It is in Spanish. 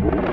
¡Mira!